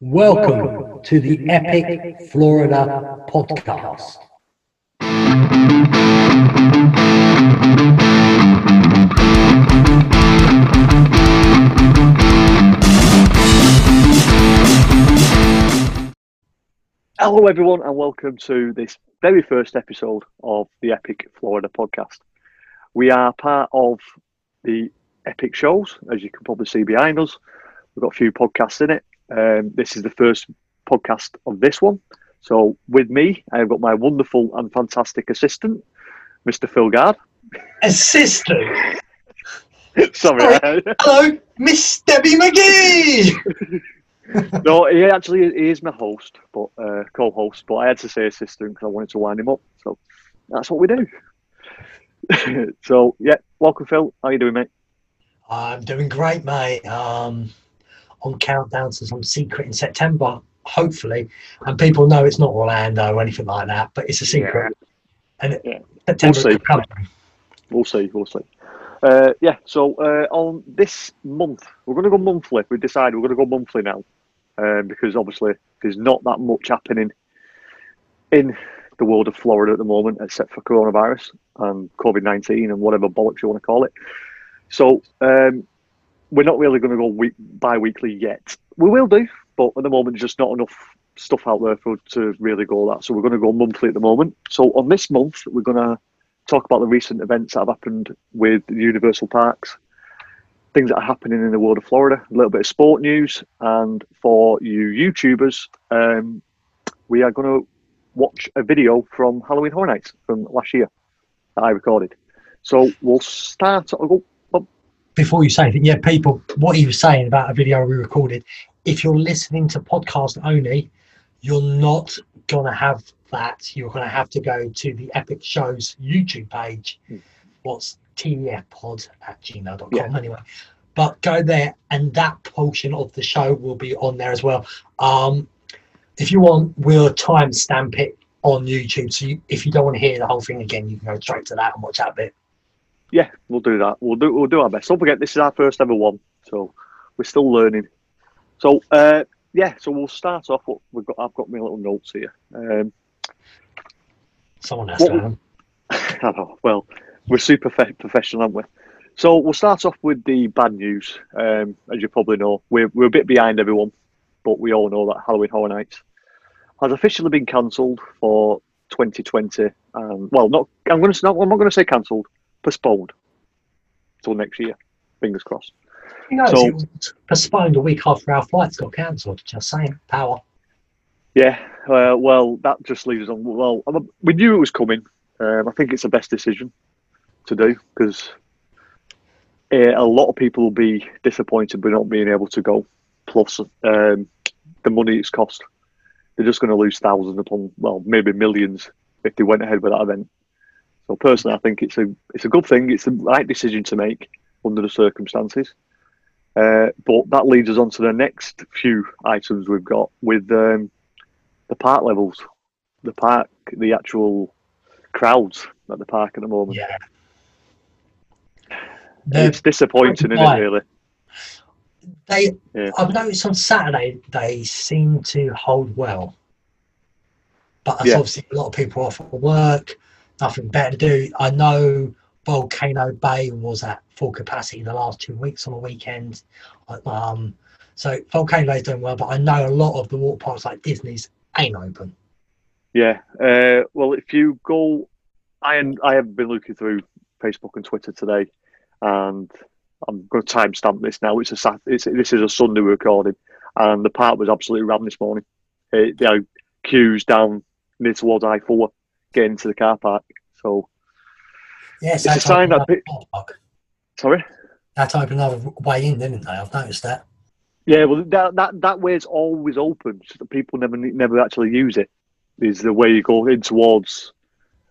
Welcome to the Epic Florida Podcast. Hello, everyone, and welcome to this very first episode of the Epic Florida podcast. We are part of the Epic shows, as you can probably see behind us. We've got a few podcasts in it. Um, this is the first podcast of this one. So, with me, I've got my wonderful and fantastic assistant, Mr. Phil Gard. Assistant. Sorry. Sorry. Hello, Miss Debbie McGee. no, he actually he is my host, but uh, co-host. But I had to say assistant because I wanted to wind him up. So that's what we do. so yeah, welcome, Phil. How you doing, mate? I'm doing great, mate. Um, on countdown to some secret in September, hopefully, and people know it's not Orlando or anything like that, but it's a secret. Yeah. And yeah. September we'll see. We'll see. We'll see. Uh, yeah, so uh, on this month, we're going to go monthly. We decided we're going to go monthly now um, because obviously there's not that much happening in the world of Florida at the moment, except for coronavirus and COVID 19 and whatever bollocks you want to call it. So um, we're not really going to go week bi weekly yet. We will do, but at the moment, there's just not enough stuff out there for to really go that. So we're going to go monthly at the moment. So on this month, we're going to talk about the recent events that have happened with Universal Parks, things that are happening in the world of Florida, a little bit of sport news, and for you YouTubers, um, we are going to watch a video from Halloween Horror Nights from last year that I recorded. So we'll start. I'll go, Before you say anything, yeah, people, what he was saying about a video we recorded, if you're listening to podcast only, you're not going to have that, you're going to have to go to the Epic Shows YouTube page. Mm. What's tdfpod at gmail.com yeah. anyway. But go there and that portion of the show will be on there as well. Um, if you want, we'll timestamp it on YouTube. So you, if you don't want to hear the whole thing again, you can go straight to that and watch that bit. Yeah, we'll do that. We'll do we'll do our best. Don't forget, this is our first ever one, so we're still learning. So uh, yeah, so we'll start off. What we've got, I've got my little notes here. Um, Someone has to have them. I know. Well, we're super professional, aren't we? So we'll start off with the bad news. Um, as you probably know, we're, we're a bit behind everyone, but we all know that Halloween Horror Nights has officially been cancelled for 2020. Um, well, not I'm going to not, I'm not going to say cancelled, postponed till next year. Fingers crossed. You know, so, it was postponed a week after our flights got cancelled. Just saying, power. Yeah, uh, well, that just leaves us on. Well, we knew it was coming. Um, I think it's the best decision to do because uh, a lot of people will be disappointed by not being able to go. Plus, um, the money it's cost. They're just going to lose thousands upon, well, maybe millions if they went ahead with that event. So personally, I think it's a it's a good thing. It's the right decision to make under the circumstances. Uh, but that leads us on to the next few items we've got with um, the park levels, the park, the actual crowds at the park at the moment. Yeah. it's disappointing, isn't it, really? They, yeah. I've noticed on Saturday they seem to hold well, but that's yeah. obviously a lot of people off at work, nothing better to do. I know Volcano Bay was at full capacity the last two weeks on the weekend. Um, so Volcano Bay is doing well, but I know a lot of the water parks like Disney's ain't open. Yeah. Uh, well, if you go, I and I have been looking through Facebook and Twitter today, and I'm going to timestamp this now. It's a it's, this is a Sunday recording, and the park was absolutely rammed this morning. It, you know, queues down near towards I four getting to the car park. So yes, it's a sign that. Sorry. That opened another way in, didn't they? I've noticed that. Yeah, well, that that that way's always open, so that people never never actually use it. Is the way you go in towards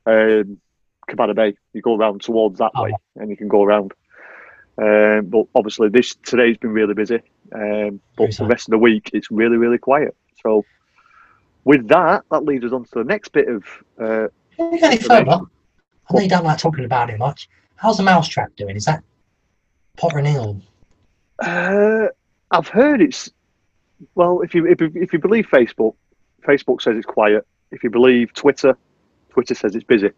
um, Cabana Bay. You go around towards that oh. way, and you can go around. Um, but obviously, this today's been really busy. Um, but the rest of the week, it's really really quiet. So, with that, that leads us on to the next bit of. Uh, any further? I know you don't like talking about it much. How's the mousetrap doing? Is that pottering ill? Uh, I've heard it's Well, if you if, you- if you believe Facebook, Facebook says it's quiet. If you believe Twitter, Twitter says it's busy.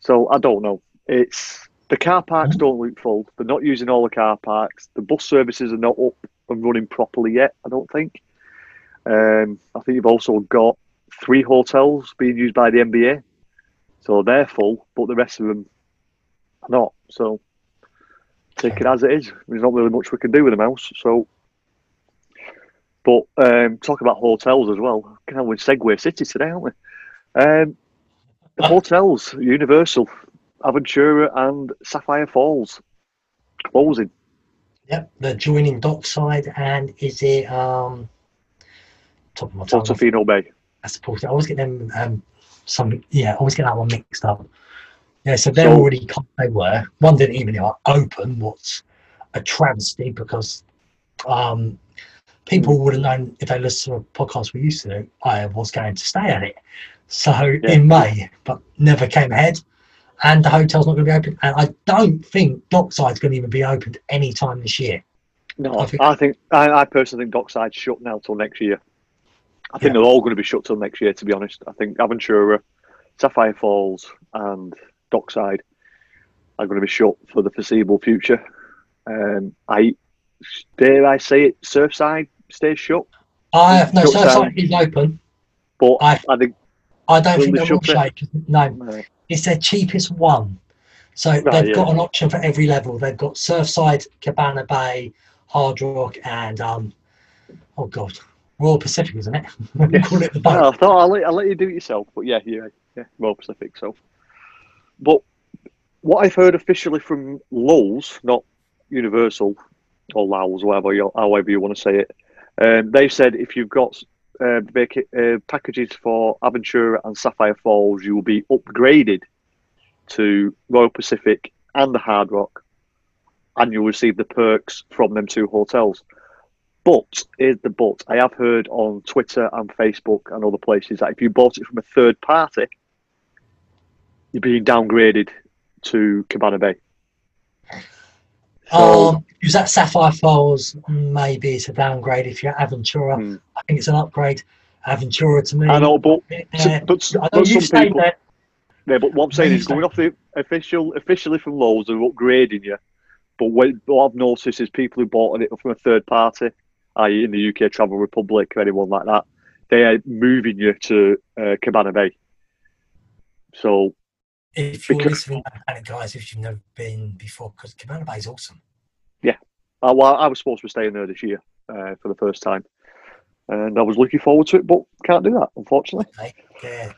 So I don't know. It's the car parks Mhm. don't look full. They're not using all the car parks. The bus services are not up and running properly yet. I don't think. Um, I think you've also got three hotels being used by the NBA, so they're full, but the rest of them are not. So take it as it is. There's not really much we can do with the mouse. So, but um, talk about hotels as well. Kind of with Segway City today, aren't we? Um, the hotels, Universal, Aventura, and Sapphire Falls closing. Yep, they're joining Dockside and is it um top of my tongue? Portofino Bay. I suppose I always get them um some yeah, I always get that one mixed up. Yeah, so they're So- already they were. One didn't even open, what's a travesty because um people would have known if they listened to a podcast we used to do, I was going to stay at it. So Yeah. in May, but never came ahead. And the hotel's not going to be open. And I don't think Dockside's going to even be opened any time this year. No, I I think- think, I, I personally think Dockside's shut now till next year. I think Yeah. they're all going to be shut till next year. To be honest, I think Aventura, Sapphire Falls, and Dockside are going to be shut for the foreseeable future. Um, I dare I say it, Surfside stays shut, I have no Surfside is open. but I- I think I don't think they will shut shake. No, uh, it's their cheapest one. So Right, they've yeah. got an option for every level. They've got Surfside, Cabana Bay, Hard Rock, and um, oh god, Royal Pacific, isn't it? Call it the No. I thought I'll let, I'll let you do it yourself, but yeah, yeah, yeah, Royal Pacific. So, but what I've heard officially from Loews, not Universal or Loews, whatever you, however you want to say it, um, they said if you've got uh, uh, packages for Aventura and Sapphire Falls, you will be upgraded to Royal Pacific and the Hard Rock, and you'll receive the perks from them two hotels. But here's the but. I have heard on Twitter and Facebook and other places that if you bought it from a third party, you're being downgraded to Cabana Bay. So, Um, is that Sapphire Falls? Maybe it's a downgrade. If you're Aventura, Hmm. I think it's an upgrade. Aventura to me. I know, but, Yeah. but, know but some people, there. yeah, but what I'm saying is going off the official, officially from Loews, they're upgrading you. But what I've noticed is people who bought it from a third party, i.e., in the UK Travel Republic or anyone like that, they are moving you to uh, Cabana Bay. So If you're because- listening, guys, if you've never been before, because Cabana Bay is awesome. Yeah. Uh, well, I was supposed to be staying there this year uh, for the first time, and I was looking forward to it, but can't do that, unfortunately. Okay, yeah,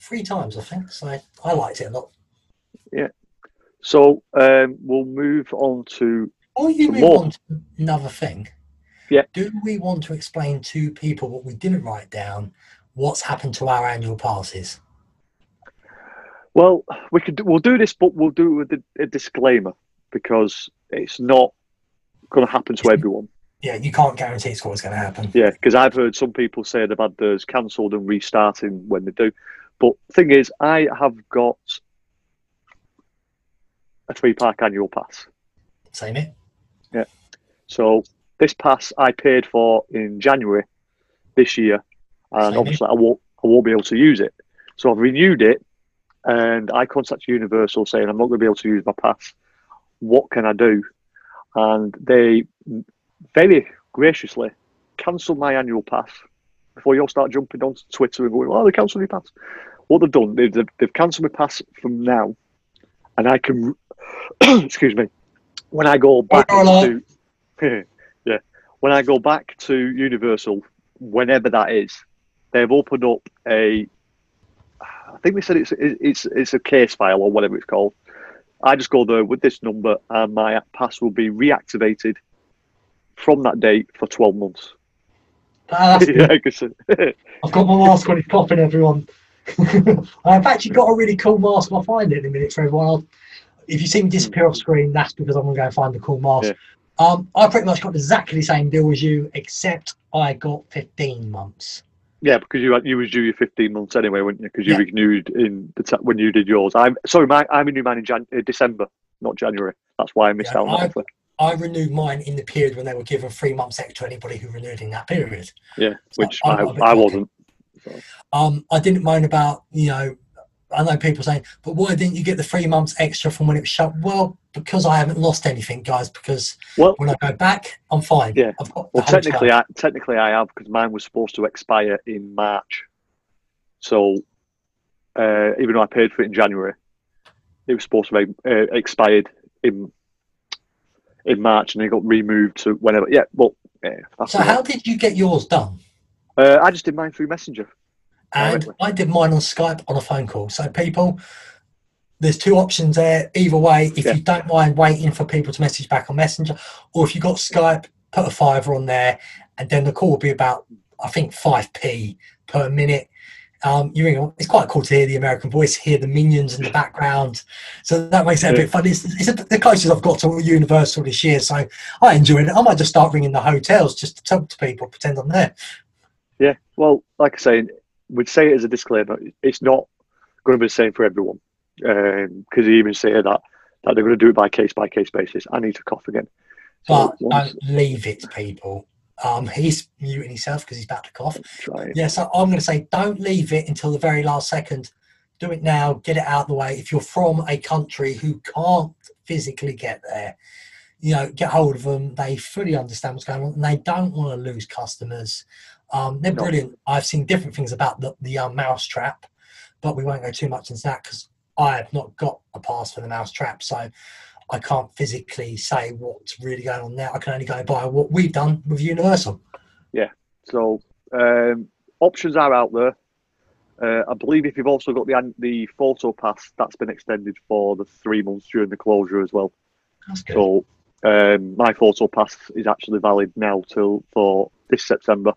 three times I think. So I liked it a lot. Yeah. So um, we'll move on to Before you move more. on to another thing, Yeah. do we want to explain to people what we didn't write down? What's happened to our annual passes? well, we could do, we'll do this, but we'll do it with a, a disclaimer because it's not going to happen to everyone. Yeah, you can't guarantee it's what's going to happen. Yeah, because I've heard some people say they've had theirs cancelled and restarting when they do. But thing is, I have got a three park annual pass. Same it. Yeah. So this pass I paid for in January this year, and Same obviously I won't I won't be able to use it. So I've renewed it, and I contacted Universal saying I'm not going to be able to use my pass. What can I do? And they very graciously cancelled my annual pass before you all start jumping onto Twitter and going, "Oh, they cancelled your pass." What they've done, they've, they've, they've cancelled my pass from now, and I can, excuse me, when I go back to, yeah, when I go back to Universal, whenever that is, they've opened up a, I think they said it's it's it's a case file or whatever it's called. I just go there with this number, and my pass will be reactivated from that date for twelve months. Ah, that's yeah, I've got my mask on. It's popping, everyone. I've actually got a really cool mask. I'll find it in a minute for everyone. If you see me disappear off screen, that's because I'm going to go find the cool mask. Um, I pretty much got exactly the same deal as you, except I got 15 months. Yeah, because you had, you was due your fifteen months anyway, weren't you? Because you Yeah. renewed in the t- when you did yours. I'm sorry, my, I renewed mine in Jan- uh, December, not January. That's why I missed Yeah, out on I- that. I renewed mine in the period when they were given three months extra to anybody who renewed in that period. Yeah, which so I, I wasn't. So. Um, I didn't moan about you know. I know people saying, but why didn't you get the three months extra from when it was shut? Well, because I haven't lost anything, guys. Because well, when I go back, I'm fine. Yeah. well, technically, I, technically I have because mine was supposed to expire in March. So uh, even though I paid for it in January, it was supposed to be uh, expired in in March, and it got removed to whenever. Yeah, well. Yeah, so how did you get yours done? Uh, I just did mine through Messenger. And. I did mine on Skype on a phone call. So people, there's two options there. Either way, if yeah. you don't mind waiting for people to message back on Messenger, or if you got Skype, put a fiver on there, and then the call will be about I think five p per minute. Um, you it's quite cool to hear the American voice, hear the minions in the background. So that makes it a bit fun. It's, it's a, the closest I've got to Universal this year. So I enjoy it. I might just start ringing the hotels just to talk to people, pretend I'm there. Yeah. Well, like I say, we'd say it as a disclaimer. It's not going to be the same for everyone. Because um, you even say that, that they're going to do it by case by case basis. I need to cough again. So but once, don't leave it, people. Um, he's muting himself because he's about to cough. Yeah, so I'm going to say don't leave it until the very last second. Do it now, get it out of the way. If you're from a country who can't physically get there, you know, get hold of them. They fully understand what's going on and they don't want to lose customers. Um, they're no. brilliant. I've seen different things about the, the uh, mouse trap, but we won't go too much into that because I have not got a pass for the mouse trap. So I can't physically say what's really going on there. I can only go by what we've done with Universal. Yeah. So um, options are out there. Uh, I believe if you've also got the the photo pass, that's been extended for the three months during the closure as well. That's good. So um, my photo pass is actually valid now till for this September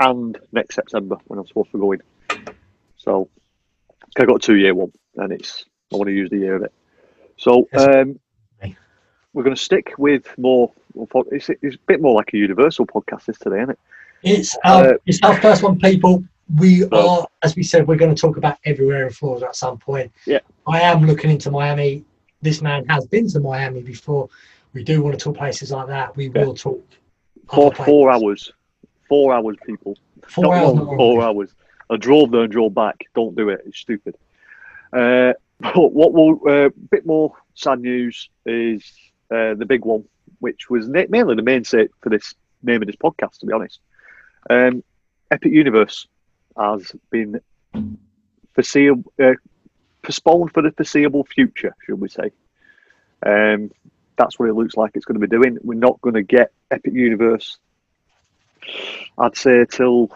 and next September when I'm supposed to go in. So I got a two year one, and it's I want to use the year of it. So um, we're going to stick with more. It's, it's, a bit more like a universal podcast this today, isn't it? It's our, uh, it's our first one, people. We are, as we said, we're going to talk about everywhere in Florida at some point. Yeah. I am looking into Miami. This man has been to Miami before. We do want to talk places like that. We yeah. will talk. For four hours. Four hours, people. Four Not hours. Long, four hours. I drove there and drove back. Don't do it. It's stupid. Uh, but what will a uh, bit more sad news is uh, the big one, which was mainly the main set for this name of this podcast, to be honest. Um, Epic Universe has been foreseeable, uh, postponed for the foreseeable future, should we say. Um, that's what it looks like it's going to be doing. We're not going to get Epic Universe, I'd say, till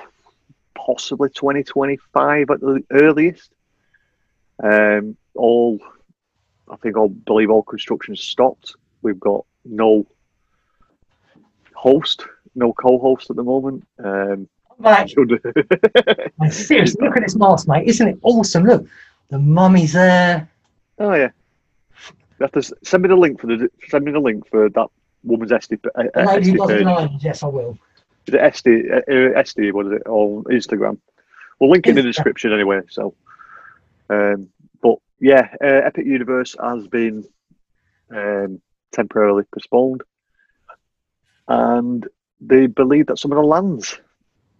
possibly 2025 at the earliest. Um, all, I think, I believe all construction stopped. We've got no host, no co-host at the moment. Um, mate, seriously, look at this mask, mate. Isn't it awesome? Look, the mummy's there. Oh yeah. You have to send me the link for the send me the link for that woman's SD. Uh, SD page. yes, I will. Is it SD? Uh, SD? What is it on Instagram? We'll link it in the description anyway. So, um, but yeah, uh, Epic Universe has been um, temporarily postponed. And they believe that some of the lands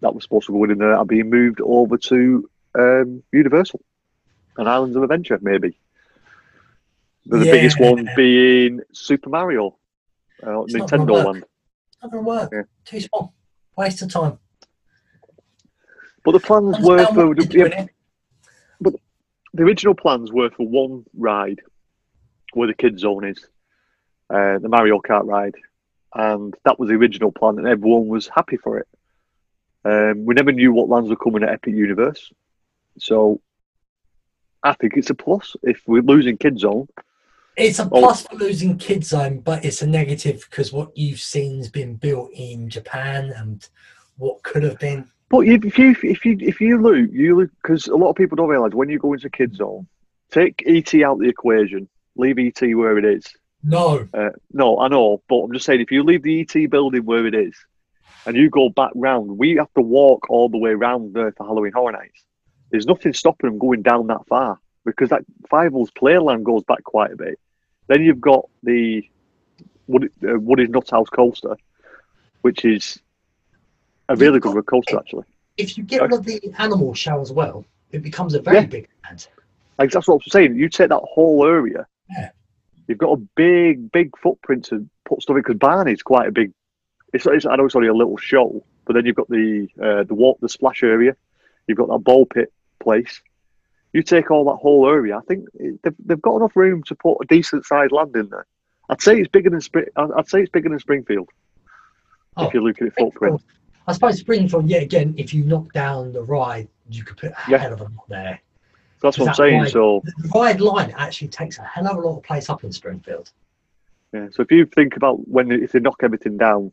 that were supposed to go in there are being moved over to um, Universal and Islands of Adventure, maybe. The, yeah. biggest one being Super Mario, uh, Nintendo Land. Not going to work. Yeah. Too small. Waste of time. But the plans were for. Yeah, but the original plans were for one ride where the kids zone is uh, the Mario Kart ride, and that was the original plan, and everyone was happy for it. Um, we never knew what lands were coming at Epic Universe, so I think it's a plus if we're losing Kids Zone. It's a plus oh, for losing Kid Zone, but it's a negative because what you've seen has been built in Japan and what could have been. But if you if you if you lose, you lose because a lot of people don't realize when you go into Kid Zone, take ET out the equation, leave ET where it is, no. Uh, no, I know, but I'm just saying if you leave the ET building where it is and you go back round, we have to walk all the way round there for Halloween Horror Nights. There's nothing stopping them going down that far because that Fievel's Playland goes back quite a bit. Then you've got the Woody, uh, Woody's Nuthouse coaster, which is a really good coaster actually. If you get rid of the animal show as well, it becomes a very Yeah. big land. Like that's what I'm saying. You take that whole area. Yeah. You've got a big, big footprint to put stuff in because Barney's quite a big. It's, it's I know it's only a little show, but then you've got the uh, the walk, the splash area. You've got that ball pit place. You take all that whole area. I think they've, they've got enough room to put a decent sized land in there. I'd say it's bigger than Spring. I'd say it's bigger than Springfield Oh, if you look at it footprint. I suppose Springfield, yet again, if you knock down the ride, you could put a Yeah. hell of a lot there. That's what I'm that saying. why- So The ride line actually takes a hell of a lot of place up in Springfield. yeah. So if you think about when if they knock everything down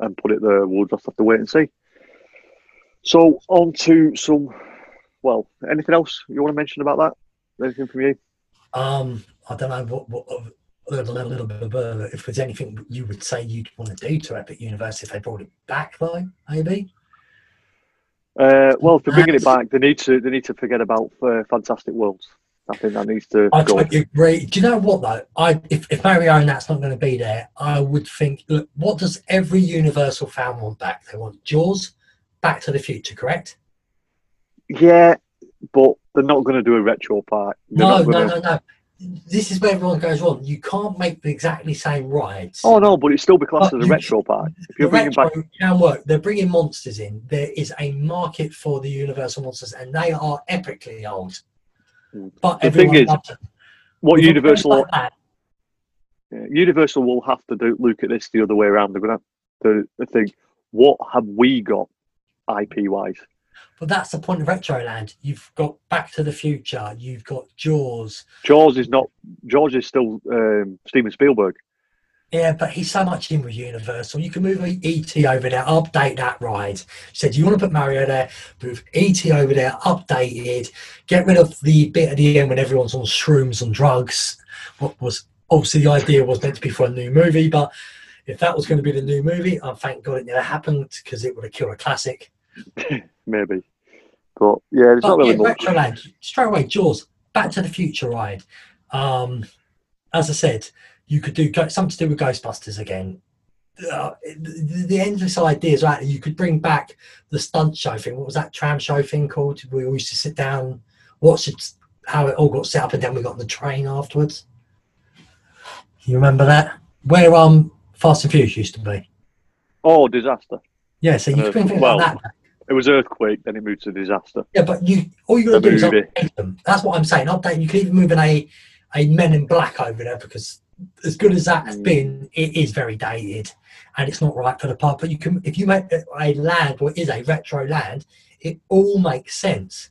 and put it there, we'll just have to wait and see. So on to some. Well, anything else you want to mention about that? Anything from you? Um, I don't know what, what a little, bit of uh, if there's anything you would say you'd want to do to Epic Universe if they brought it back, though, maybe. Uh, well, if they're bringing it back, they need to they need to forget about uh, Fantastic Worlds. I think that needs to I go. totally agree. Do you know what though? I if, if Mario and that's not going to be there, I would think. Look, what does every Universal fan want back? They want Jaws, Back to the Future, correct? Yeah, but they're not going to do a retro park. They're No, no, gonna- no, no. This is where everyone goes wrong. You can't make the exactly same rides. Oh no, but it still be classed But as a retro park. If the you're bringing retro back, can work. They're bringing monsters in. There is a market for the Universal monsters, and they are epically old. Mm. But The thing is, what With Universal like Universal will have to do look at this the other way around. They're going to to think, what have we got IP wise? But that's the point of Retroland. You've got Back to the Future. You've got Jaws. Jaws is not. Jaws is still um, Steven Spielberg. Yeah, but he's so much in with Universal. You can move ET over there, update that ride. Said you want to put Mario there, move ET over there, updated, get rid of the bit at the end when everyone's on shrooms and drugs. What was obviously the idea was meant to be for a new movie, but if that was going to be the new movie, I thank God it never happened because it would have killed a classic. Maybe, but yeah, there's But not really yeah, much. Retroland, straight away, Jaws, Back to the Future ride. Um, as I said, you could do go- something to do with Ghostbusters again. Uh, the, the endless ideas, right? You could bring back the stunt show thing. What was that tram show thing called? We used to sit down, watch it, how it all got set up, and then we got on the train afterwards. You remember that? Where um Fast and Furious used to be. Oh, disaster! Yeah, so you Uh, could bring things well, like that. It was earthquake, then it moved to disaster. Yeah, but you all you got to do is update them. That's what I'm saying. Update. You can even move an a a Men in Black over there because as good as that's Mm. been, it is very dated and it's not right for the part. But you can if you make a land what is a retro land, it all makes sense.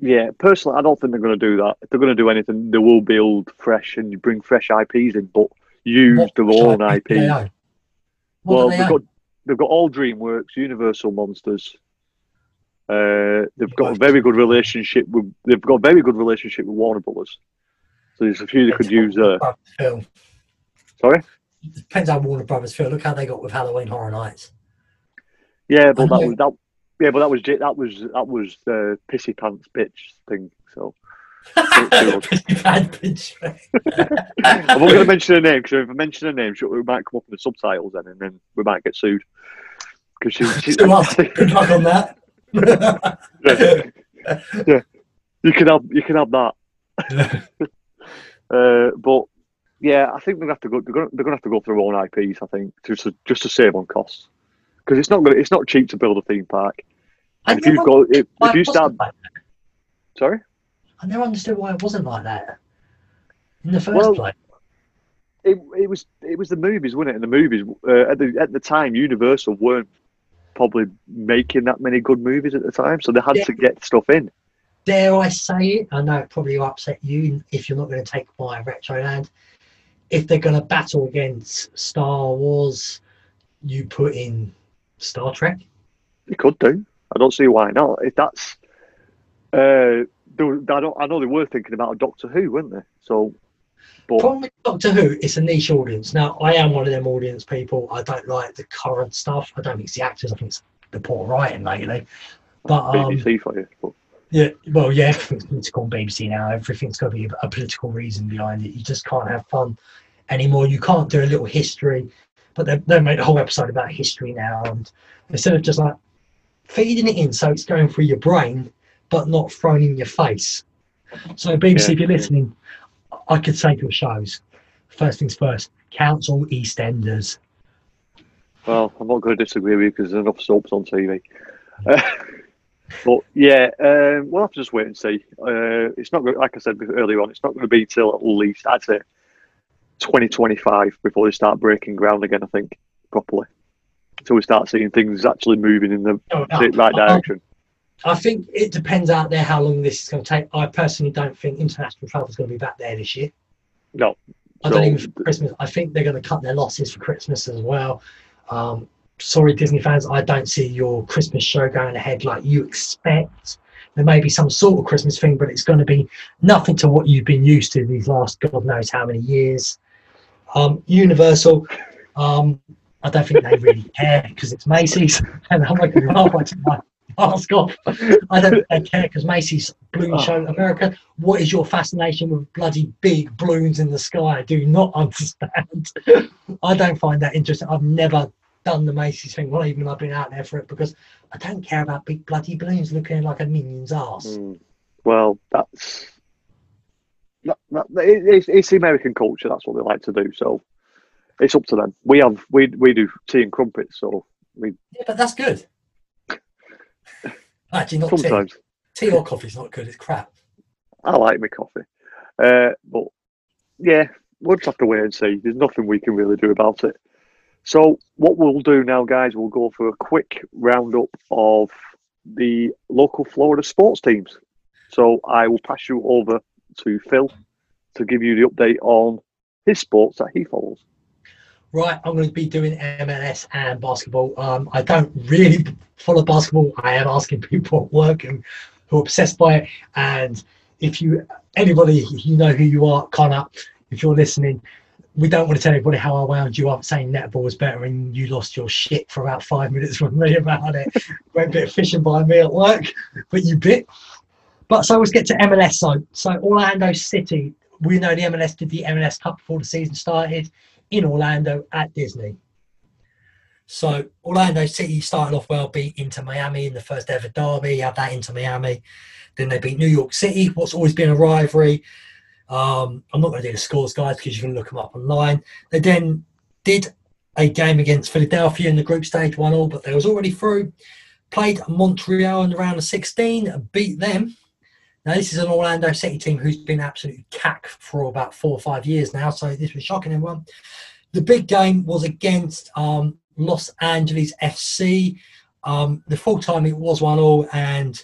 Yeah, personally, I don't think they're going to do that. If they're going to do anything, they will build fresh and you bring fresh IPs in, but use What their own IP. well, they they've own? got they've got all DreamWorks, Universal Monsters. Uh, they've got a very good relationship with they've got a very good relationship with Warner Brothers. So there's a few they could use there. Film. Sorry. Depends how Warner Brothers feel. Look how they got with Halloween Horror Nights. Yeah, but that was that. Yeah, but that was that was that was the pissy pants bitch thing. So Pretty bad bitch. I'm not going to mention her name because if I mention her name, we might come up in the subtitles then, and then we might get sued. Because she, she much. Good luck on that. Yeah, you can have you can have that. Uh, but yeah, I think they're gonna have to go. They're gonna, they're gonna have to go through their own IPs. I think just to, just to save on costs because it's not gonna, it's not cheap to build a theme park. And if you've got if, if you start like sorry, I never understood why it wasn't like that in the first Well, place. it, it was it was the movies, wasn't it? And the movies uh, at the at the time, Universal weren't probably making that many good movies at the time, so they had Yeah. to get stuff in. Dare I say it? I know it probably will upset you if you're not going to take my Retroland. If they're going to battle against Star Wars, you put in Star Trek. They could do. I don't see why not. If that's, uh, I don't. I know they were thinking about a Doctor Who, weren't they? So, but Problem with Doctor Who, it's a niche audience. Now, I am one of them audience people. I don't like the current stuff. I don't think it's the actors. I think it's the poor writing lately. But um, BBC for you. But, Yeah, well, yeah, everything's political on BBC now. Everything's got to be a political reason behind it. You just can't have fun. anymore. You can't do a little history, but they've, they've made a whole episode about history now. And instead of just like feeding it in so it's going through your brain, but not thrown in your face. So, BBC, yeah. if you're listening, I could say to your shows, first things first, Council EastEnders. Well, I'm not going to disagree with you because there's enough soaps on TV. Uh, but yeah, um, we'll have to just wait and see. Uh, it's not going, like I said earlier on. It's not going to be till at least I'd say 2025 before they start breaking ground again. I think properly until we start seeing things actually moving in the no, right direction. I think it depends out there how long this is going to take. I personally don't think international travel is going to be back there this year. No, I don't even for Christmas. I think they're going to cut their losses for Christmas as well. Um, sorry, Disney fans, I don't see your Christmas show going ahead like you expect. There may be some sort of Christmas thing, but it's going to be nothing to what you've been used to these last God knows how many years. Um, Universal, um, I don't think they really care because it's Macy's, and I'm like, going to laugh. I mask off. I don't, care because Macy's balloon oh. show America. What is your fascination with bloody big balloons in the sky? I do not understand. I don't find that interesting. I've never done the Macy's thing, not even I've been out there for it because I don't care about big bloody balloons looking like a minion's ass. Mm. Well, that's that, that, it's, it's the American culture. That's what they like to do. So it's up to them. We have we we do tea and crumpets, so we. Yeah, but that's good. Actually, not sometimes. Tea. tea or coffee's not good. It's crap. I like my coffee, uh, but yeah, we'll just have to wait and see. There's nothing we can really do about it. So what we'll do now, guys, we'll go for a quick roundup of the local Florida sports teams. So I will pass you over to Phil to give you the update on his sports that he follows right, I'm going to be doing MLS and basketball. Um, I don't really follow basketball. I am asking people at work and who are obsessed by it. And if you, anybody, you know who you are, Connor, if you're listening, we don't want to tell everybody how I wound you up saying netball was better and you lost your shit for about five minutes with me about it. Went a bit fishing by me at work, but you bit. But so let's get to MLS. So, so Orlando City, we know the MLS did the MLS Cup before the season started in Orlando at Disney. So Orlando City started off well, beat Inter Miami in the first ever derby. Had that Inter Miami. Then they beat New York City, what's always been a rivalry. Um, I'm not going to do the scores, guys, because you can look them up online. They then did a game against Philadelphia in the group stage, one all, but they was already through. Played Montreal in the round of 16, beat them. Now, this is an Orlando City team who's been absolutely cack for about four or five years now, so this was shocking everyone. The big game was against um, Los Angeles FC. Um, the full time it was 1 0, and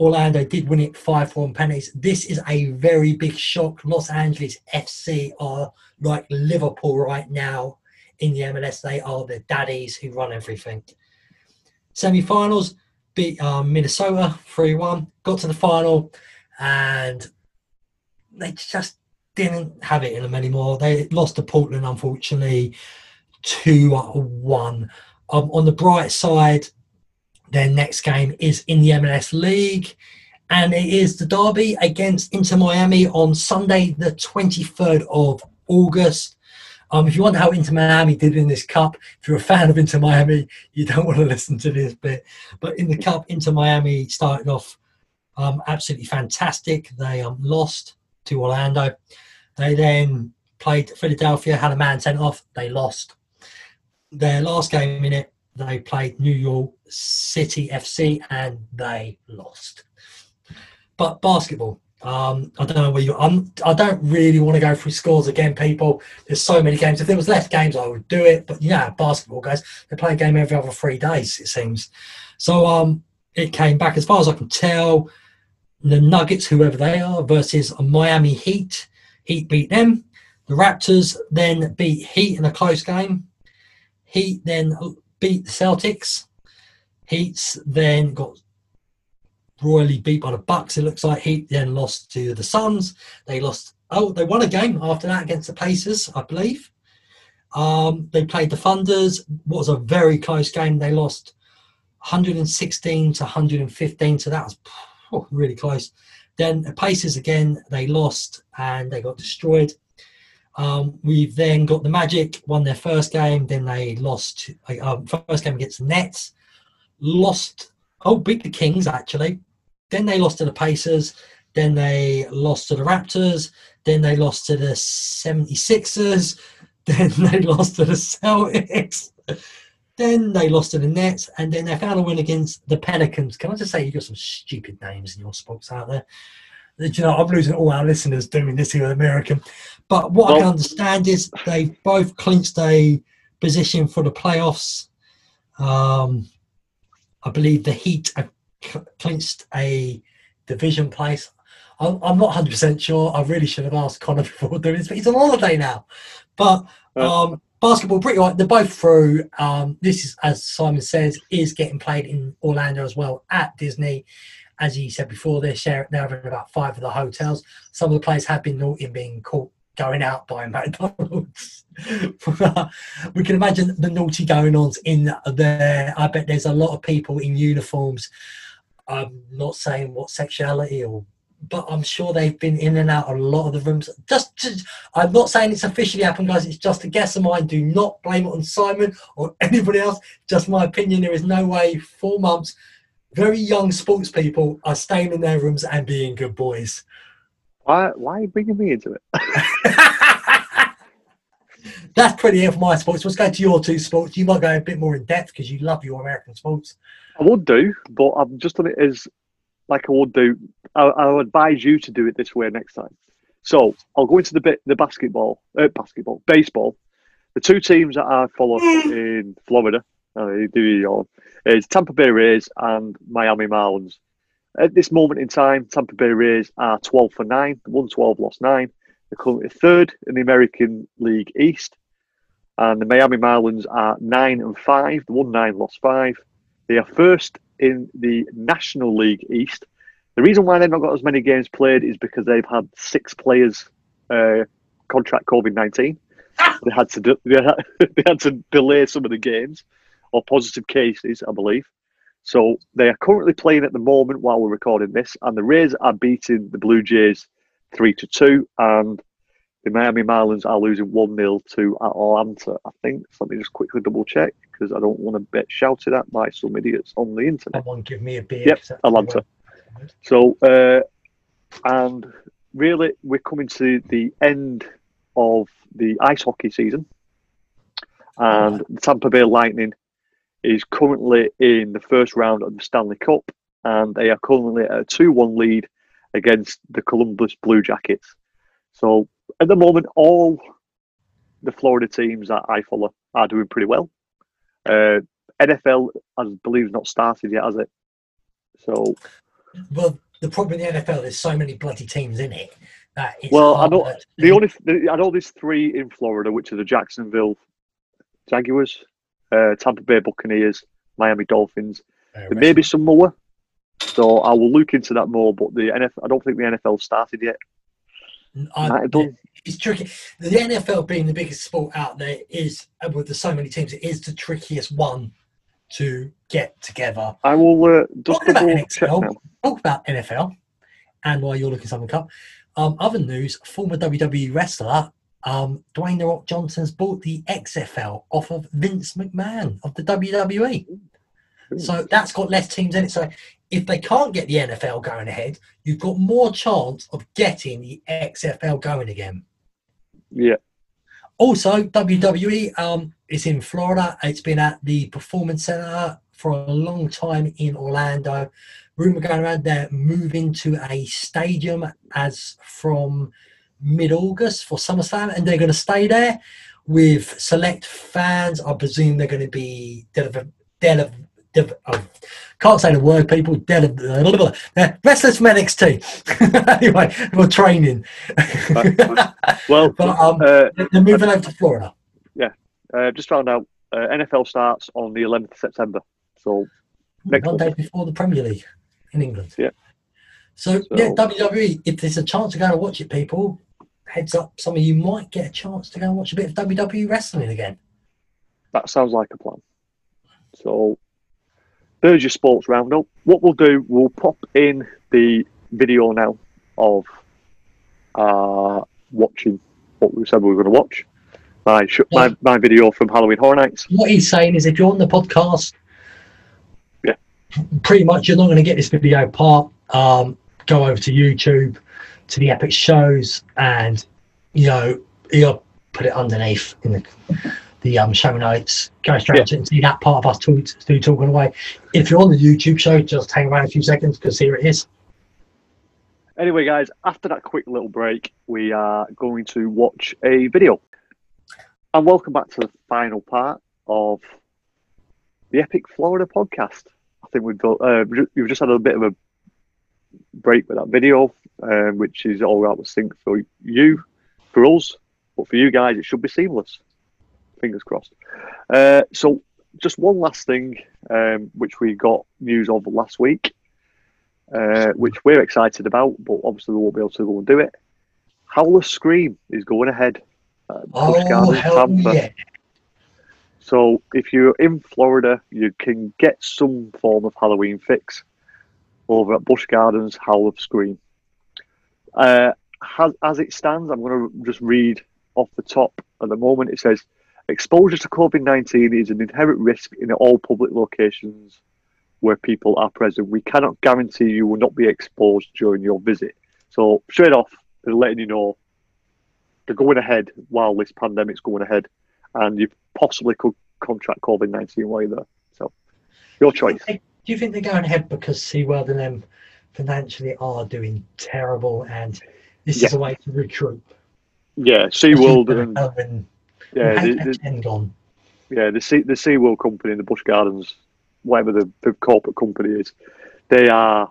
Orlando did win it 5 4 on penalties. This is a very big shock. Los Angeles FC are like Liverpool right now in the MLS. They are the daddies who run everything. Semi finals beat um, Minnesota 3 1, got to the final and they just didn't have it in them anymore. They lost to Portland, unfortunately, 2 1. Um, on the bright side, their next game is in the MLS League, and it is the derby against Inter Miami on Sunday, the 23rd of August. Um, if you wonder how Inter Miami did in this cup, if you're a fan of Inter Miami, you don't want to listen to this bit. But in the cup, Inter Miami started off um, absolutely fantastic. They um, lost to Orlando. They then played Philadelphia, had a man sent off. They lost. Their last game in it, they played New York City FC and they lost. But basketball, um, I don't know where you. I'm, I don't really want to go through scores again, people. There's so many games. If there was less games, I would do it. But yeah, basketball guys, they play a game every other three days. It seems. So um, it came back as far as I can tell the Nuggets, whoever they are, versus Miami Heat. Heat beat them. The Raptors then beat Heat in a close game. Heat then beat the Celtics. Heats then got royally beat by the Bucks. It looks like he then lost to the Suns. They lost. Oh, they won a game after that against the Pacers, I believe. Um, they played the Thunders. What was a very close game. They lost 116 to 115. So that was oh, really close. Then the Pacers again, they lost and they got destroyed. Um, we've then got the Magic won their first game, then they lost um, first game against the Nets, lost. Oh, beat the Kings actually. Then they lost to the Pacers. Then they lost to the Raptors. Then they lost to the 76ers. Then they lost to the Celtics. Then they lost to the Nets, and then they found a win against the Pelicans. Can I just say you've got some stupid names in your sports out there? You know, I'm losing all our listeners doing this here with American. But what well, I can understand is they both clinched a position for the playoffs. Um, I believe the Heat have clinched a division place. I'm, I'm not 100% sure. I really should have asked Connor before doing this, but he's on holiday now. But um, basketball, pretty right. They're both through. Um, this is, as Simon says, is getting played in Orlando as well at Disney. As he said before, they're sharing. They're having about five of the hotels. Some of the players have been naughty and being caught going out by McDonald's. we can imagine the naughty going ons in there. I bet there's a lot of people in uniforms. I'm not saying what sexuality or but I'm sure they've been in and out a lot of the rooms. Just, just, I'm not saying it's officially happened, guys. It's just a guess of mine. Do not blame it on Simon or anybody else. Just my opinion. There is no way four months, very young sports people are staying in their rooms and being good boys. Why, why are you bringing me into it? That's pretty it for my sports. Let's go to your two sports. You might go a bit more in depth because you love your American sports. I would do, but I've just done it as like I would do. I, I advise you to do it this way next time. So I'll go into the bit the basketball, uh, basketball, baseball. The two teams that I follow in Florida, uh, do is Tampa Bay Rays and Miami Marlins. At this moment in time, Tampa Bay Rays are 12 for 9, won 12, lost 9. They're currently third in the American League East. And the Miami Marlins are 9 and 5, they won 9, lost 5. They are first in the National League East. The reason why they've not got as many games played is because they've had six players uh, contract COVID 19. they had to do, they had, they had to delay some of the games or positive cases, I believe. So they are currently playing at the moment while we're recording this, and the Rays are beating the Blue Jays three to two, and the Miami Marlins are losing one 0 to Atlanta. I think. So let me just quickly double check because I don't want to get shouted at by some idiots on the internet. Someone give me a beer. Yep, Atlanta. So, uh, and really, we're coming to the end of the ice hockey season, and the Tampa Bay Lightning is currently in the first round of the Stanley Cup, and they are currently at a 2 1 lead against the Columbus Blue Jackets. So at the moment, all the Florida teams that I follow are doing pretty well. Uh, NFL, I believe, not started yet, has it? So, well, the problem in the NFL is so many bloody teams in it that well, I know the only I know there's three in Florida, which are the Jacksonville Jaguars, uh, Tampa Bay Buccaneers, Miami Dolphins. there may be some more, so I will look into that more. But the NFL, I don't think the NFL started yet. I, it's tricky. The NFL being the biggest sport out there is, with the so many teams, it is the trickiest one to get together. I will uh, talk about NFL. Talk about NFL, and while you're looking something up, um, other news: former WWE wrestler um, Dwayne the Rock Johnson's bought the XFL off of Vince McMahon of the WWE. So that's got less teams in it. So if they can't get the NFL going ahead, you've got more chance of getting the XFL going again. Yeah. Also, WWE um, is in Florida. It's been at the Performance Center for a long time in Orlando. Rumor going around they're moving to a stadium as from mid-August for SummerSlam, and they're going to stay there with select fans. I presume they're going to be oh, can't say the word, people. Del- restless from NXT. anyway, we're training. well, but, um, uh, they're moving over to Florida. Yeah, uh, just found out uh, NFL starts on the 11th of September. So next one day before the Premier League in England. Yeah. So, so, yeah, WWE. If there's a chance to go and watch it, people, heads up. Some of you might get a chance to go and watch a bit of WWE wrestling again. That sounds like a plan. So there's your sports roundup. What we'll do, we'll pop in the video now of uh, watching what we said we were going to watch. My, sh- yeah. my my video from Halloween Horror Nights. What he's saying is, if you're on the podcast, yeah, pretty much you're not going to get this video part. Um, go over to YouTube, to the Epic shows, and you know you'll put it underneath in the the um, show notes. Go straight yeah. and see that part of us talk, do talking away. If you're on the YouTube show, just hang around a few seconds because here it is. Anyway, guys, after that quick little break, we are going to watch a video. And welcome back to the final part of the Epic Florida podcast. I think we've got, uh, we've just had a bit of a break with that video, uh, which is all out of sync for you, for us, but for you guys, it should be seamless. Fingers crossed. Uh, so, just one last thing, um, which we got news of last week, uh, which we're excited about, but obviously we won't be able to go and do it. Howl-O-Scream is going ahead oh, Tampa. Yeah. So if you're in Florida, you can get some form of Halloween fix over at Busch Gardens Howl-O-Scream. Uh, as, as it stands, I'm going to just read off the top at the moment. It says, exposure to COVID-19 is an inherent risk in all public locations where people are present. We cannot guarantee you will not be exposed during your visit. So straight off, they're letting you know they're going ahead while this pandemic's going ahead, and you possibly could contract COVID nineteen while you're there. So, your choice. Do you think they're going ahead because SeaWorld and them financially are doing terrible, and this yeah. is a way to recruit? Yeah, SeaWorld and yeah, the, the, yeah, the Sea the SeaWorld company, the Busch Gardens, whatever the, the corporate company is, they are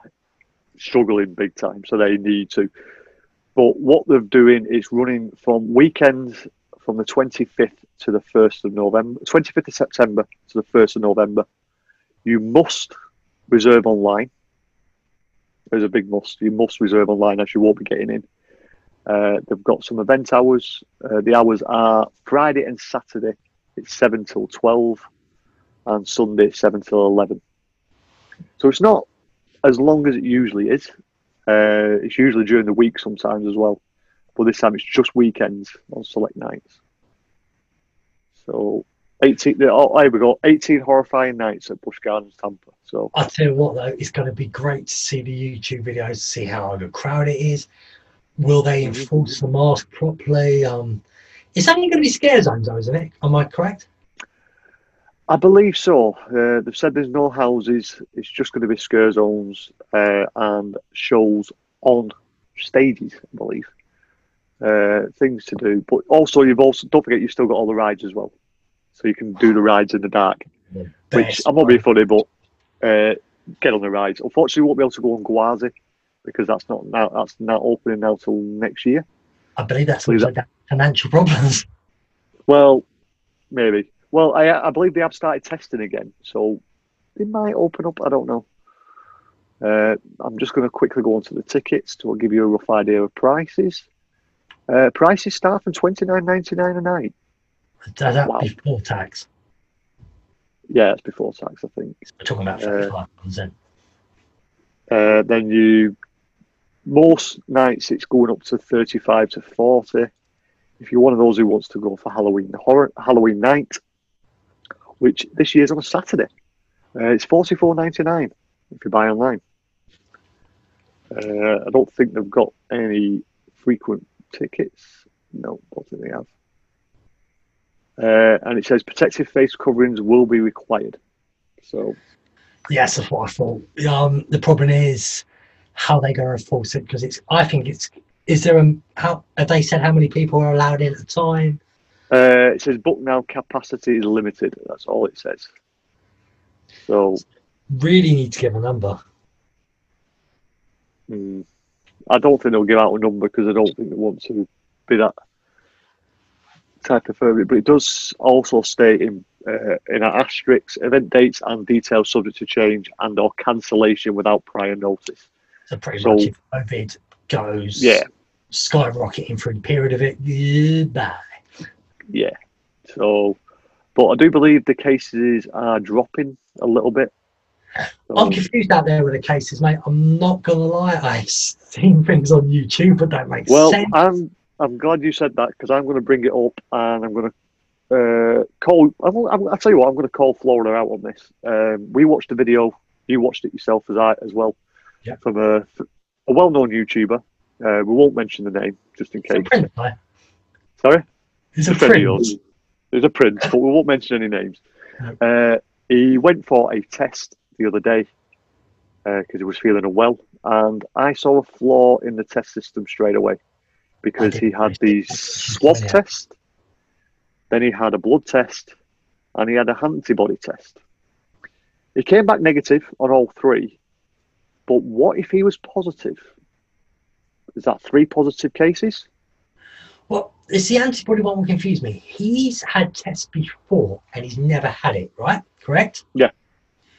struggling big time, so they need to. But what they're doing is running from weekends from the 25th to the 1st of November, 25th of September to the 1st of November. You must reserve online. There's a big must. You must reserve online as you won't be getting in. Uh, they've got some event hours. Uh, the hours are Friday and Saturday, it's 7 till 12, and Sunday, 7 till 11. So it's not as long as it usually is. Uh, it's usually during the week sometimes as well, but this time it's just weekends on select nights. So 18, oh, here we go, 18 horrifying nights at Busch Gardens, Tampa. So I tell you what, though, it's going to be great to see the YouTube videos, see how overcrowded it is. Will they enforce the mask properly? Um, it's only going to be scare zones, though, isn't it? Am I correct? I believe so. Uh, they've said there's no houses. It's just going to be scare zones uh, and shows on stages, I believe. Uh, things to do, but also you've also don't forget you've still got all the rides as well, so you can do the rides in the dark. The which I'm not being funny, but uh, get on the rides. Unfortunately, we won't be able to go on Gwazi because that's not now that's not opening now till next year. I believe that's also that, financial problems. Well, maybe. Well, I, I believe they have started testing again, so they might open up. I don't know. Uh, I'm just going to quickly go onto the tickets to give you a rough idea of prices. Uh, prices start from twenty nine ninety nine a night. Does that wow. before tax? Yeah, it's before tax, I think. We're talking about uh, then. Uh, then you most nights it's going up to thirty five to forty. If you're one of those who wants to go for Halloween horror Halloween night, which this year's on a Saturday. Uh, it's forty four ninety nine if you buy online. Uh, I don't think they've got any frequent tickets. No, I don't think they have. Uh, and it says protective face coverings will be required. So, yes, that's what I thought. Um, the problem is how they going to enforce it because it's. I think it's. Is there a how have they said how many people are allowed in at a time? Uh, it says book now capacity is limited. That's all it says. So really need to give a number. Hmm. I don't think they'll give out a number because I don't think they want to be that type of firm. But it does also state in uh, in an asterisk event dates and details subject to change and or cancellation without prior notice. So pretty so, much if COVID goes yeah skyrocketing for a period of it, goodbye. Yeah. So, but I do believe the cases are dropping a little bit. So, I'm confused out there with the cases, mate. I'm not gonna lie. I've seen things on YouTube, but that makes well, sense. I'm I'm glad you said that because I'm going to bring it up and I'm going to uh, call. I'm, I'm, I'll tell you what. I'm going to call Florida out on this. Um, we watched the video. You watched it yourself as I as well. Yeah. From a, a well-known YouTuber. Uh, we won't mention the name just in It's a case. print, right? Sorry. It's a It's friendly print. yours. There's a prince, but we won't mention any names. No. Uh, he went for a test the other day because he was feeling unwell, and I saw a flaw in the test system straight away because he had the swab Yeah. test, then he had a blood test, and he had an antibody test. He came back negative on all three, but what if he was positive? Is that three positive cases? Well, it's the antibody one will confuse me. He's had tests before and he's never had it, right? Correct? Yeah.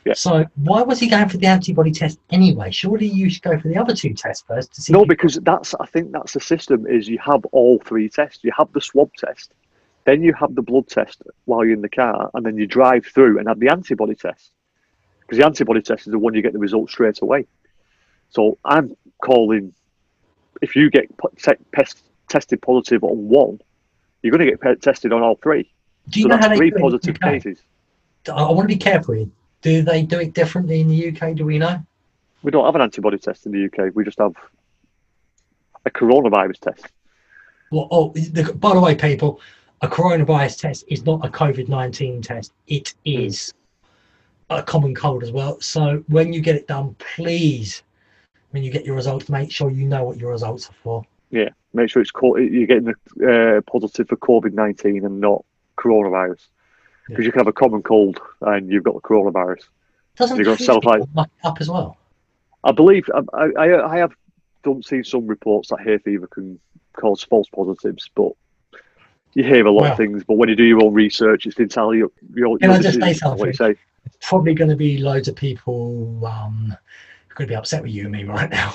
Yeah. So why was he going for the antibody test anyway? Surely you should go for the other two tests first to see. No, because that's I think that's the system is you have all three tests. You have the swab test, then you have the blood test while you're in the car, and then you drive through and have the antibody test. Because the antibody test is the one you get the results straight away. So I'm calling if you get pest, tested positive on one, you're going to get tested on all three. do you so know how that's they three the positive cases. I, want to be careful. here. Do they do it differently in the UK? Do we know? We don't have an antibody test in the UK. We just have a coronavirus test. Well, oh, the, by the way, people, a coronavirus test is not a COVID 19 test. It is a common cold as well. So when you get it done, please, when you get your results, make sure you know what your results are for. Yeah, make sure it's co- you're getting a, uh, positive for COVID nineteen and not coronavirus, because Yeah. you can have a common cold and you've got the coronavirus. Doesn't You got self- up as well? I believe I I, I have done see some reports that hay fever can cause false positives, but you hear a lot Well- of things. But when you do your own research, it's entirely your your, Can your I just say what you say. Probably going to be loads of people um, going to be upset with you and me right now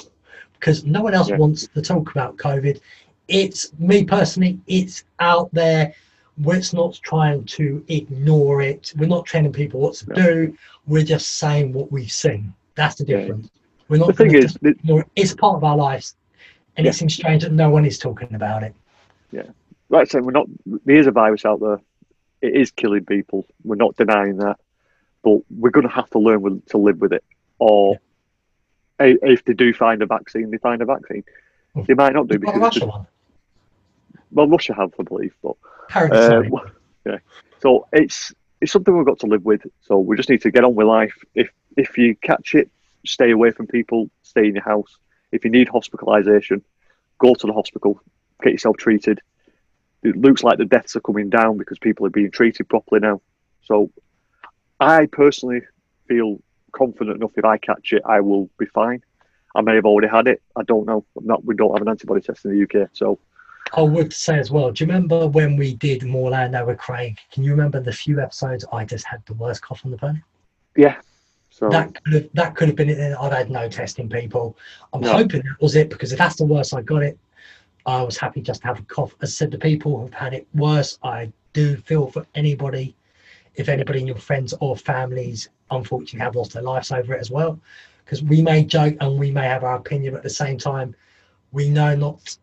because no one else Yeah. wants to talk about COVID. It's me personally, it's out there. We're not trying to ignore it. We're not telling people what to No. do. We're just saying what we've seen. That's the Yeah. difference. We're The thing is, to that- ignore it. It's part of our lives. And Yeah. it seems strange that no one is talking about it. Like I said, we're not. There is a virus out there. It is killing people. We're not denying that, but we're going to have to learn with, to live with it. Or i- if they do find a vaccine, they find a vaccine. They might not do We've got a because Russia well, Russia have, I believe, but uh, yeah. So it's it's something we've got to live with. So we just need to get on with life. If if you catch it, stay away from people. Stay in your house. If you need hospitalisation, go to the hospital. Get yourself treated. It looks like the deaths are coming down because people are being treated properly now. So I personally feel confident enough. If I catch it, I will be fine. I may have already had it. I don't know. Not, we don't have an antibody test in the UK, so I would say as well. Do you remember when we did Morlando with Craig? Can you remember the few episodes I just had the worst cough on the planet? yeah. So That could have that could have been it. I've had no testing, people. I'm No. hoping that was it because if that's the worst I got it, I was happy just to have a cough. As I said, the people who've had it worse, I do feel for anybody. If anybody in your friends or families unfortunately have lost their lives over it as well, because we may joke and we may have our opinion, but at the same time, we know not,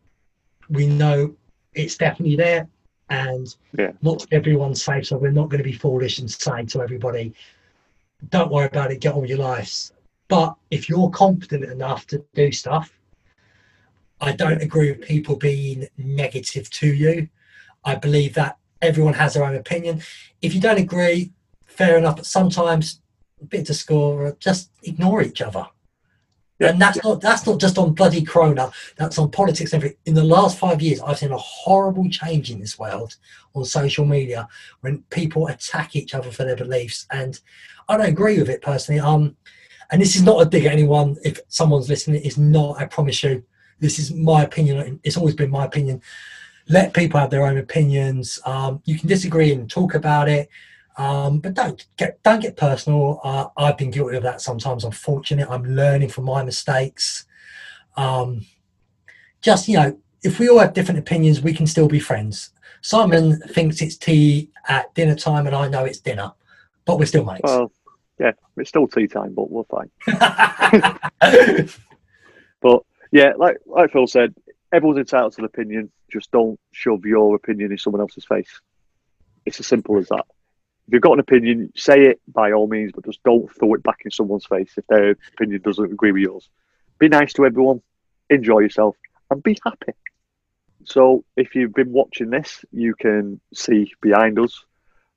we know it's definitely there, and Yeah. not everyone's safe. So we're not going to be foolish and say to everybody, "Don't worry about it, get on with your lives." But if you're confident enough to do stuff, I don't agree with people being negative to you. I believe that everyone has their own opinion. If you don't agree, fair enough. But sometimes a bit to score, just ignore each other. Yeah, and that's not that's not just on bloody Corona. That's on politics and everything. In the last five years, I've seen a horrible change in this world on social media when people attack each other for their beliefs, and I don't agree with it personally. Um, and this is not a dig at anyone. If someone's listening, it's not. I promise you, this is my opinion. It's always been my opinion. Let people have their own opinions. Um, you can disagree and talk about it, um, but don't get don't get personal. Uh, I've been guilty of that sometimes. I'm fortunate. I'm learning from my mistakes. Um, just you know, if we all have different opinions, we can still be friends. Simon thinks it's tea at dinner time, and I know it's dinner, but we're still mates. well, yeah, it's still tea time, but we're fine. But yeah, like like Phil said, everyone's entitled to an opinion. Just don't shove your opinion in someone else's face. It's as simple as that. If you've got an opinion, say it by all means, but just don't throw it back in someone's face if their opinion doesn't agree with yours. Be nice to everyone, enjoy yourself, and be happy. So, if you've been watching this, you can see behind us.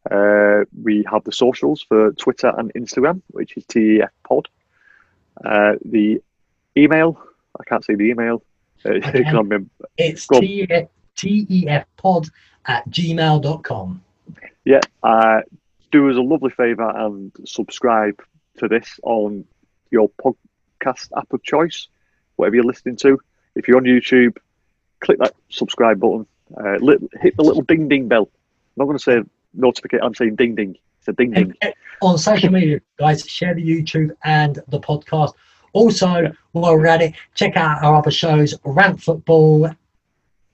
Uh, we have the socials for Twitter and Instagram, which is TEF Pod. Uh, the email, I can't see the email. Uh, okay. It's TEF, pod at gmail.com. Yeah, uh, do us a lovely favour and subscribe to this on your podcast app of choice, whatever you're listening to. If you're on YouTube, click that subscribe button. Uh, hit the little ding ding bell. I'm not going to say notification. I'm saying ding ding. It's a ding ding. On social media, guys, share the YouTube and the podcast. Also, while we're at it, check out our other shows: Rant Football,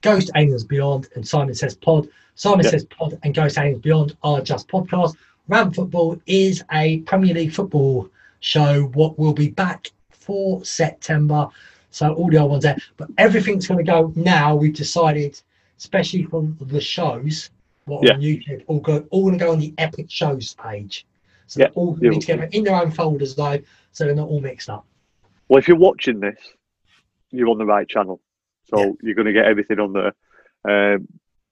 Ghost Aliens Beyond, and Simon Says Pod. Simon yep. Says Pod and Ghost Aliens Beyond are just podcasts. Rant Football is a Premier League football show. What will be back for September. So all the other ones there, but everything's going to go now. We've decided, especially from the shows, what yeah. on YouTube, all go all going to go on the Epic Shows page. So yeah. they're all going to be together in their own folders though, so they're not all mixed up. Well, if you're watching this, you're on the right channel, so yeah. you're going to get everything on there. Um,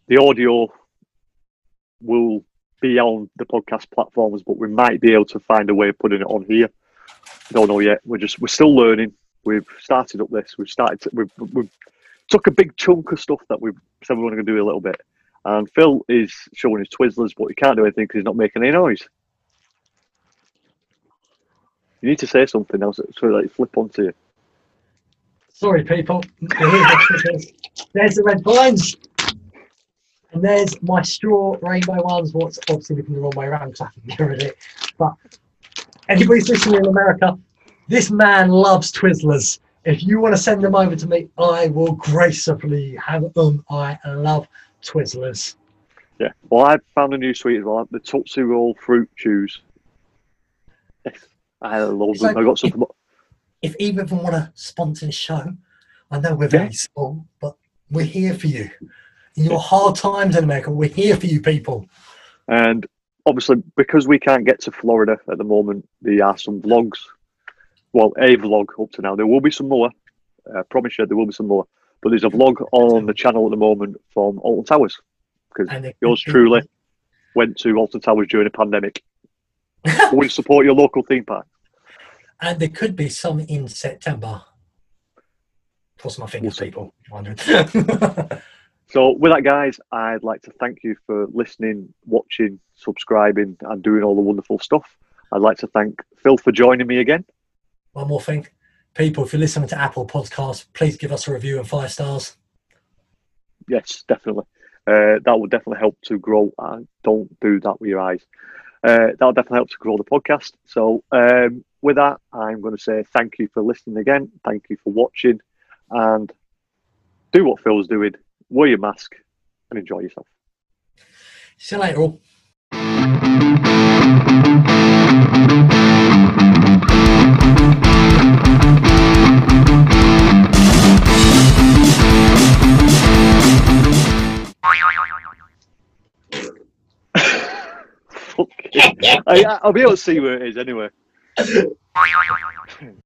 the audio will be on the podcast platforms, but we might be able to find a way of putting it on here. I Don't know yet. We're just we're still learning. We've started up this. We've started. To, we've, we've took a big chunk of stuff that we've said we want to do a little bit. And Phil is showing his Twizzlers, but he can't do anything because he's not making any noise. You need to say something else so like flip onto you. Sorry, people. there's the red blinds. And there's my straw rainbow ones. What's obviously looking the wrong way around because I can get rid of it. But anybody's listening in America, this man loves Twizzlers. If you want to send them over to me, I will gracefully have them. I love Twizzlers. Yeah. Well, I found a new sweet as well. The Tootsie Roll fruit chews. Yes. I love them. I got some. If, if either of them want to sponsor the show, I know we're very yeah. small, but we're here for you. In your hard times in America, we're here for you people. And obviously, because we can't get to Florida at the moment, there are some vlogs. Well, a vlog up to now. There will be some more. I promise you, there will be some more. But there's a vlog on the channel at the moment from Alton Towers because yours truly went to Alton Towers during a pandemic. Always support your local theme park. And there could be some in September. Cross my fingers, we'll people. so, with that, guys, I'd like to thank you for listening, watching, subscribing, and doing all the wonderful stuff. I'd like to thank Phil for joining me again. One more thing people, if you're listening to Apple Podcasts, please give us a review and five stars. Yes, definitely. Uh, that will definitely help to grow. Uh, don't do that with your eyes. Uh, that'll definitely help to grow the podcast. So, um, with that, I'm going to say thank you for listening again. Thank you for watching, and do what Phil's doing. Wear your mask and enjoy yourself. See you later, I, I'll be able to see where it is anyway.